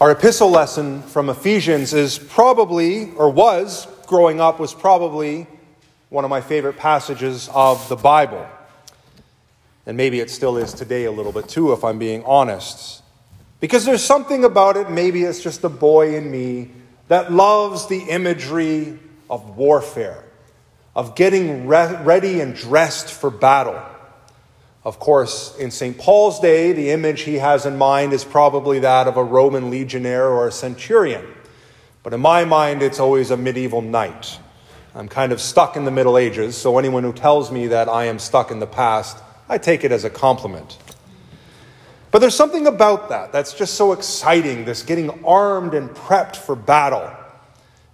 Our epistle lesson from Ephesians is probably, or was growing up, was probably one of my favorite passages of the Bible. And maybe it still is today a little bit too, if I'm being honest. Because there's something about it, maybe it's just the boy in me, that loves the imagery of warfare, of getting re- ready and dressed for battle. Of course, in St. Paul's day, the image he has in mind is probably that of a Roman legionnaire or a centurion. But in my mind, it's always a medieval knight. I'm kind of stuck in the Middle Ages, so anyone who tells me that I am stuck in the past, I take it as a compliment. But there's something about that that's just so exciting, this getting armed and prepped for battle.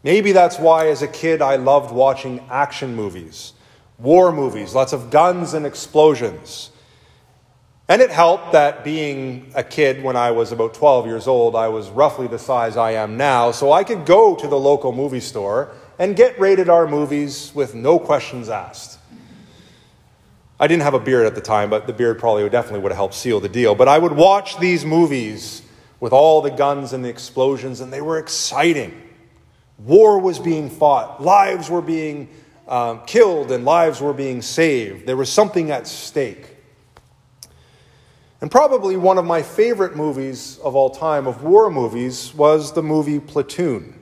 Maybe that's why, as a kid, I loved watching action movies, war movies, lots of guns and explosions. And it helped that being a kid when I was about 12 years old, I was roughly the size I am now, so I could go to the local movie store and get rated R movies with no questions asked. I didn't have a beard at the time, but the beard probably would definitely would have helped seal the deal. But I would watch these movies with all the guns and the explosions, and they were exciting. War was being fought, lives were being um, killed, and lives were being saved. There was something at stake. And probably one of my favorite movies of all time, of war movies, was the movie Platoon.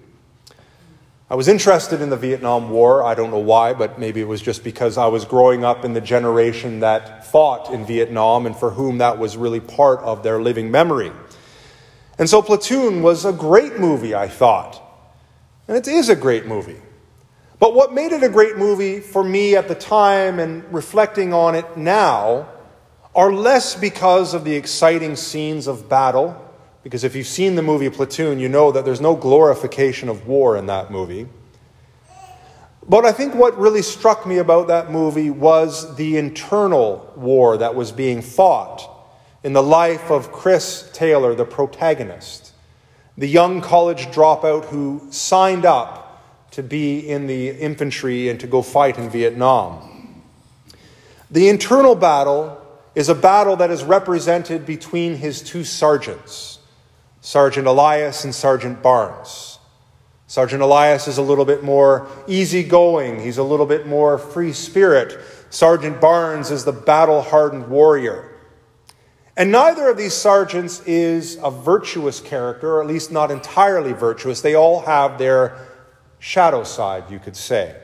I was interested in the Vietnam War. I don't know why, but maybe it was just because I was growing up in the generation that fought in Vietnam and for whom that was really part of their living memory. And so Platoon was a great movie, I thought. And it is a great movie. But what made it a great movie for me at the time and reflecting on it now are less because of the exciting scenes of battle, because if you've seen the movie Platoon, you know that there's no glorification of war in that movie. But I think what really struck me about that movie was the internal war that was being fought in the life of Chris Taylor, the protagonist, the young college dropout who signed up to be in the infantry and to go fight in Vietnam. The internal battle is a battle that is represented between his two sergeants, Sergeant Elias and Sergeant Barnes. Sergeant Elias is a little bit more easygoing, he's a little bit more free spirit. Sergeant Barnes is the battle hardened warrior. And neither of these sergeants is a virtuous character, or at least not entirely virtuous. They all have their shadow side, you could say.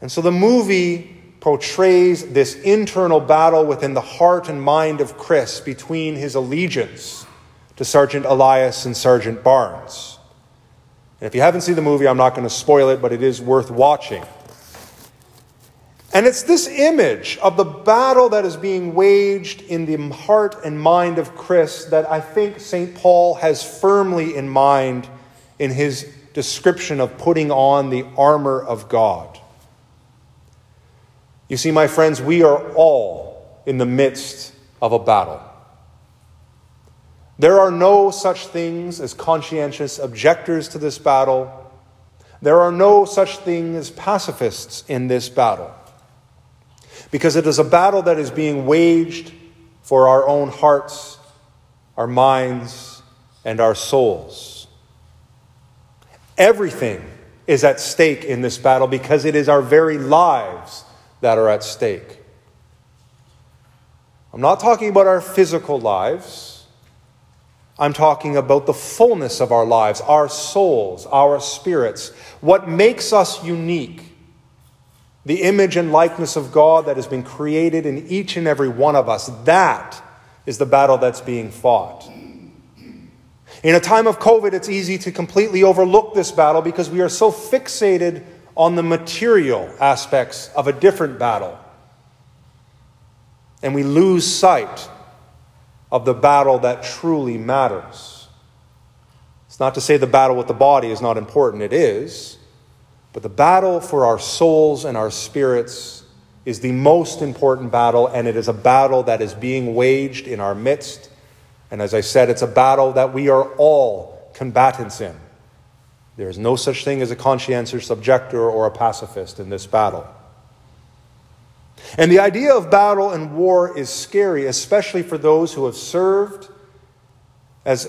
And so the movie portrays this internal battle within the heart and mind of Chris between his allegiance to Sergeant Elias and Sergeant Barnes. And if you haven't seen the movie, I'm not going to spoil it, but it is worth watching. And it's this image of the battle that is being waged in the heart and mind of Chris that I think St. Paul has firmly in mind in his description of putting on the armor of God. You see, my friends, we are all in the midst of a battle. There are no such things as conscientious objectors to this battle. There are no such things as pacifists in this battle. Because it is a battle that is being waged for our own hearts, our minds, and our souls. Everything is at stake in this battle because it is our very lives that are at stake. I'm not talking about our physical lives. I'm talking about the fullness of our lives, our souls, our spirits, what makes us unique. The image and likeness of God that has been created in each and every one of us. That is the battle that's being fought. In a time of COVID, it's easy to completely overlook this battle because we are so fixated on the material aspects of a different battle. And we lose sight of the battle that truly matters. It's not to say the battle with the body is not important, it is. But the battle for our souls and our spirits is the most important battle, and it is a battle that is being waged in our midst. And as I said, it's a battle that we are all combatants in. There is no such thing as a conscientious objector or a pacifist in this battle. And the idea of battle and war is scary, especially for those who have served as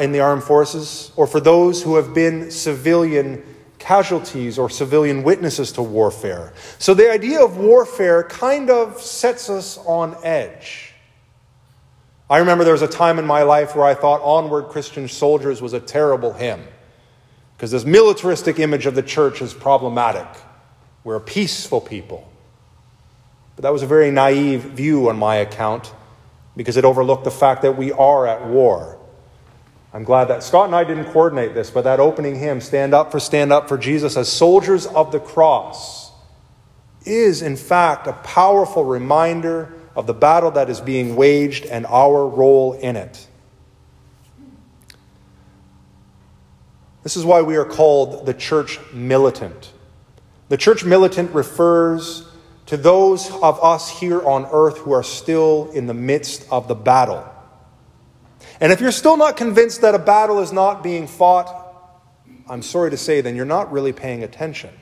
in the armed forces, or for those who have been civilian casualties or civilian witnesses to warfare. So the idea of warfare kind of sets us on edge. I remember there was a time in my life where I thought Onward Christian Soldiers was a terrible hymn because this militaristic image of the church is problematic. We're a peaceful people. But that was a very naive view on my account because it overlooked the fact that we are at war. I'm glad that Scott and I didn't coordinate this, but that opening hymn, Stand Up for Stand Up for Jesus, as soldiers of the cross, is in fact a powerful reminder of the battle that is being waged and our role in it. This is why we are called the church militant. The church militant refers to those of us here on earth who are still in the midst of the battle. And if you're still not convinced that a battle is not being fought, I'm sorry to say, then you're not really paying attention.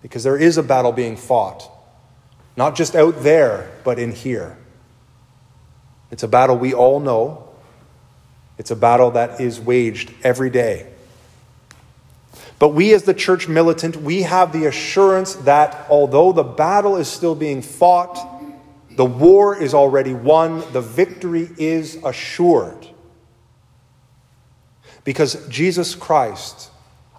Because there is a battle being fought. Not just out there, but in here. It's a battle we all know. It's a battle that is waged every day. But we, as the church militant, we have the assurance that although the battle is still being fought, the war is already won, the victory is assured. Because Jesus Christ,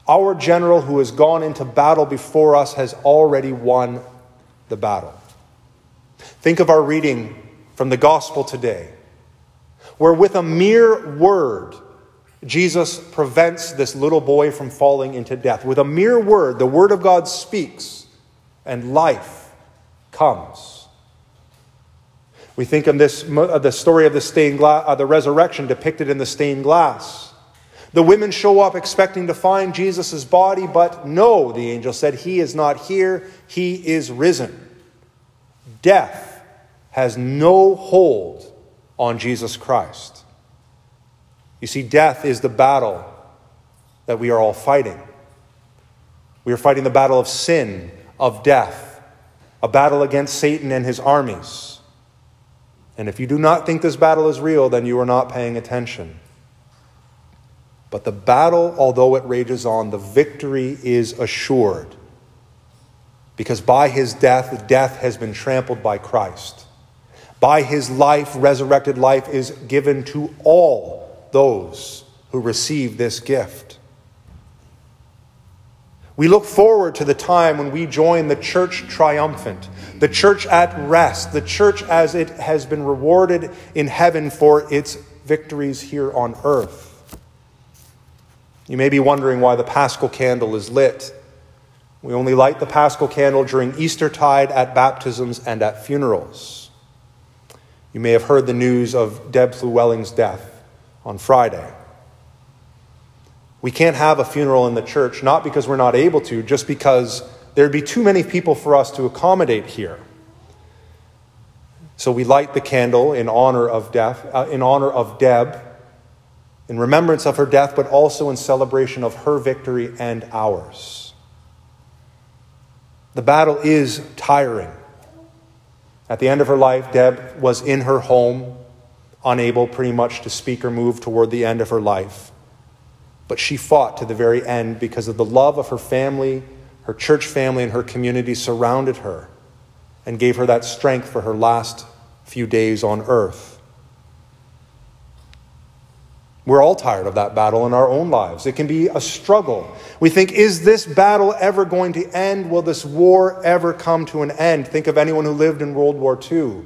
our general who has gone into battle before us, has already won the battle. Think of our reading from the gospel today, where with a mere word, Jesus prevents this little boy from falling into death. With a mere word, the word of God speaks, and life comes. We think of this, uh, the story of the stained uh, the resurrection depicted in the stained glass. The women show up expecting to find Jesus' body, but no, the angel said, He is not here, He is risen. Death has no hold on Jesus Christ. You see, death is the battle that we are all fighting. We are fighting the battle of sin, of death, a battle against Satan and his armies. And if you do not think this battle is real, then you are not paying attention. But the battle, although it rages on, the victory is assured because by his death, death has been trampled by Christ. By his life, resurrected life is given to all those who receive this gift. We look forward to the time when we join the church triumphant, the church at rest, the church as it has been rewarded in heaven for its victories here on earth. You may be wondering why the paschal candle is lit. We only light the paschal candle during Eastertide, at baptisms, and at funerals. You may have heard the news of Deb Llewellyn's death on Friday. We can't have a funeral in the church, not because we're not able to, just because there'd be too many people for us to accommodate here. So we light the candle in honor of death, uh, in honor of Deb, in remembrance of her death, but also in celebration of her victory and ours. The battle is tiring. At the end of her life, Deb was in her home, unable pretty much to speak or move toward the end of her life. But she fought to the very end because of the love of her family, her church family, and her community surrounded her and gave her that strength for her last few days on earth. We're all tired of that battle in our own lives. It can be a struggle. We think, is this battle ever going to end? Will this war ever come to an end? Think of anyone who lived in World War II.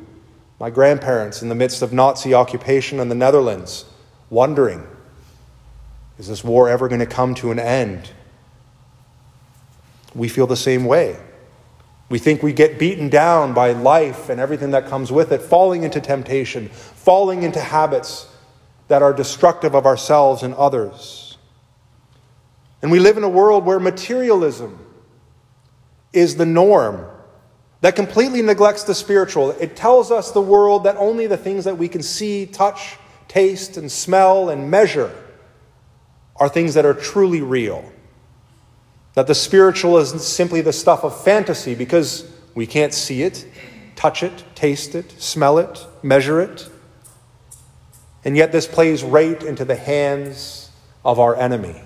My grandparents in the midst of Nazi occupation in the Netherlands, wondering, is this war ever going to come to an end? We feel the same way. We think we get beaten down by life and everything that comes with it, falling into temptation, falling into habits that are destructive of ourselves and others. And we live in a world where materialism is the norm that completely neglects the spiritual. It tells us the world that only the things that we can see, touch, taste, and smell and measure are things that are truly real. That the spiritual is simply the stuff of fantasy because we can't see it, touch it, taste it, smell it, measure it. And yet, this plays right into the hands of our enemy.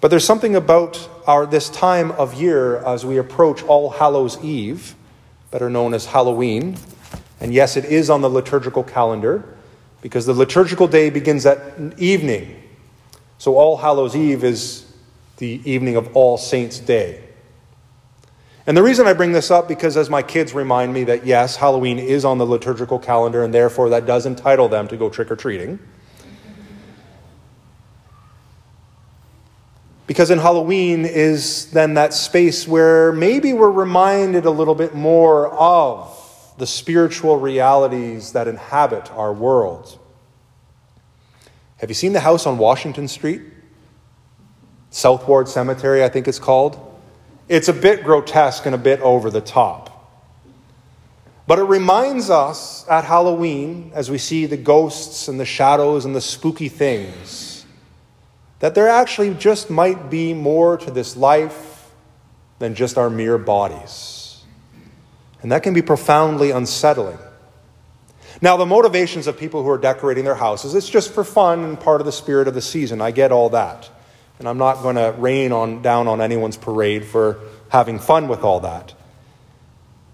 But there's something about our, this time of year as we approach All Hallows Eve, better known as Halloween. And yes, it is on the liturgical calendar because the liturgical day begins at evening. So All Hallows Eve is the evening of All Saints' Day. And the reason I bring this up because as my kids remind me that yes, Halloween is on the liturgical calendar and therefore that does entitle them to go trick or treating. Because in Halloween is then that space where maybe we're reminded a little bit more of the spiritual realities that inhabit our world. Have you seen the house on Washington Street? Southward Cemetery, I think it's called. It's a bit grotesque and a bit over the top. But it reminds us at Halloween, as we see the ghosts and the shadows and the spooky things, that there actually just might be more to this life than just our mere bodies. And that can be profoundly unsettling. Now, the motivations of people who are decorating their houses, it's just for fun and part of the spirit of the season. I get all that. And I'm not going to rain on, down on anyone's parade for having fun with all that.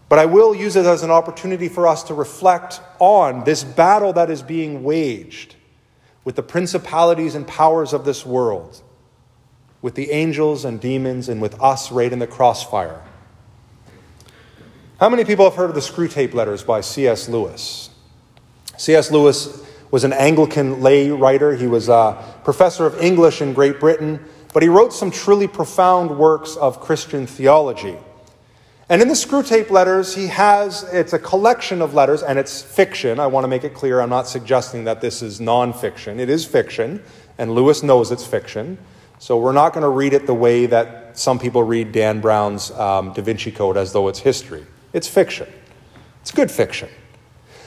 But I will use it as an opportunity for us to reflect on this battle that is being waged with the principalities and powers of this world, with the angels and demons, and with us right in the crossfire. How many people have heard of the Screwtape Letters by C.S. Lewis? C.S. Lewis was an Anglican lay writer. He was a professor of English in Great Britain, but he wrote some truly profound works of Christian theology. And in the Screwtape letters, he has, it's a collection of letters, and it's fiction. I want to make it clear I'm not suggesting that this is nonfiction. It is fiction, and Lewis knows it's fiction. So we're not going to read it the way that some people read Dan Brown's um, Da Vinci Code as though it's history. It's fiction. It's good fiction.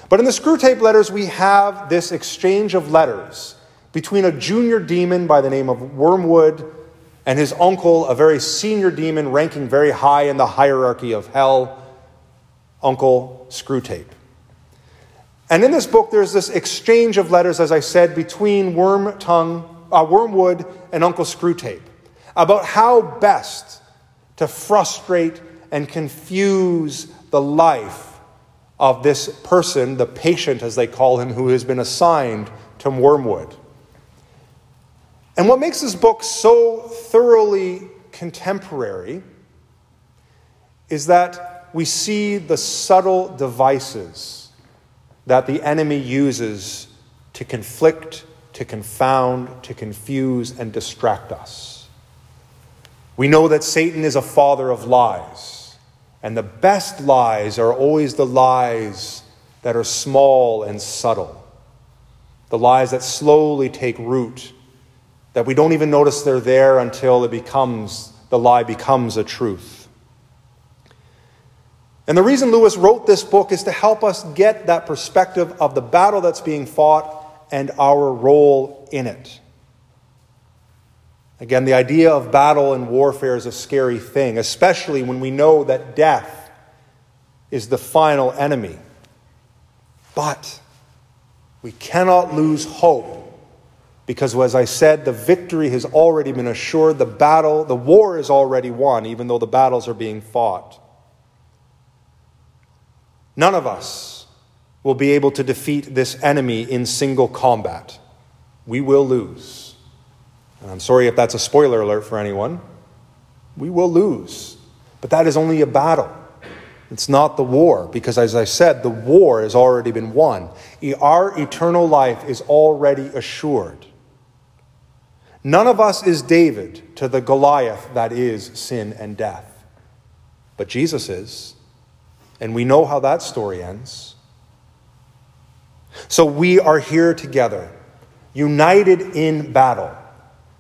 But in the Screwtape letters, we have this exchange of letters between a junior demon by the name of Wormwood and his uncle, a very senior demon ranking very high in the hierarchy of hell, Uncle Screwtape. And in this book, there's this exchange of letters, as I said, between Worm Tongue, uh, Wormwood and Uncle Screwtape about how best to frustrate and confuse the life of this person, the patient, as they call him, who has been assigned to Wormwood. And what makes this book so thoroughly contemporary is that we see the subtle devices that the enemy uses to conflict, to confound, to confuse, and distract us. We know that Satan is a father of lies, and the best lies are always the lies that are small and subtle, the lies that slowly take root that we don't even notice they're there until it becomes, the lie becomes a truth. And the reason Lewis wrote this book is to help us get that perspective of the battle that's being fought and our role in it. Again, the idea of battle and warfare is a scary thing, especially when we know that death is the final enemy. But we cannot lose hope because, as I said, the victory has already been assured. The battle, the war is already won, even though the battles are being fought. None of us will be able to defeat this enemy in single combat. We will lose. And I'm sorry if that's a spoiler alert for anyone. We will lose. But that is only a battle. It's not the war, because as I said, the war has already been won. Our eternal life is already assured. None of us is David to the Goliath that is sin and death. But Jesus is. And we know how that story ends. So we are here together, united in battle.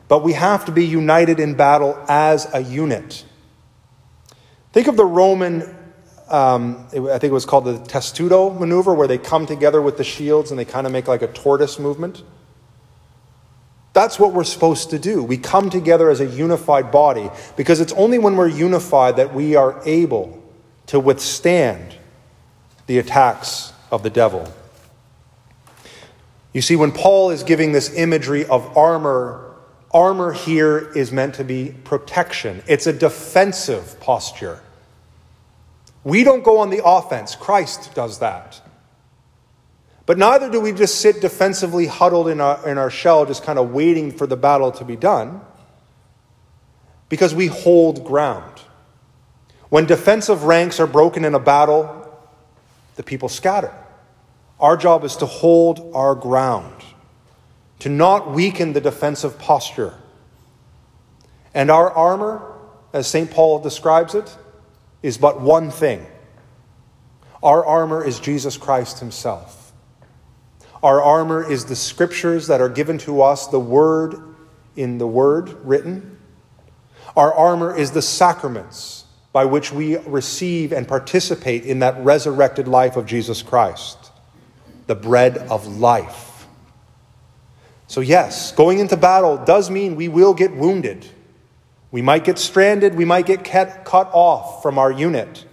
But we have to be united in battle as a unit. Think of the Roman, um, I think it was called the testudo maneuver, where they come together with the shields and they kind of make like a tortoise movement. That's what we're supposed to do. We come together as a unified body because it's only when we're unified that we are able to withstand the attacks of the devil. You see, when Paul is giving this imagery of armor, armor here is meant to be protection, it's a defensive posture. We don't go on the offense, Christ does that. But neither do we just sit defensively huddled in our, in our shell, just kind of waiting for the battle to be done, because we hold ground. When defensive ranks are broken in a battle, the people scatter. Our job is to hold our ground, to not weaken the defensive posture. And our armor, as St. Paul describes it, is but one thing. Our armor is Jesus Christ Himself. Our armor is the scriptures that are given to us, the word in the word written. Our armor is the sacraments by which we receive and participate in that resurrected life of Jesus Christ, the bread of life. So, yes, going into battle does mean we will get wounded. We might get stranded, we might get cut off from our unit.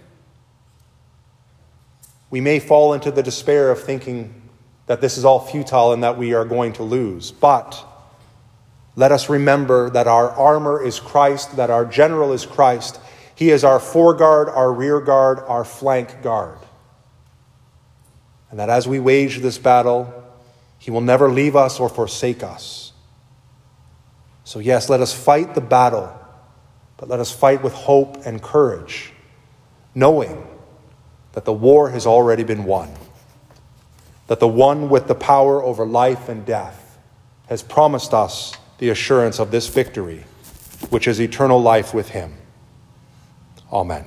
We may fall into the despair of thinking that this is all futile and that we are going to lose. But let us remember that our armor is Christ, that our general is Christ. He is our foreguard, our rear guard, our flank guard. And that as we wage this battle, He will never leave us or forsake us. So, yes, let us fight the battle but let us fight with hope and courage, knowing that the war has already been won, that the one with the power over life and death has promised us the assurance of this victory, which is eternal life with him. Amen.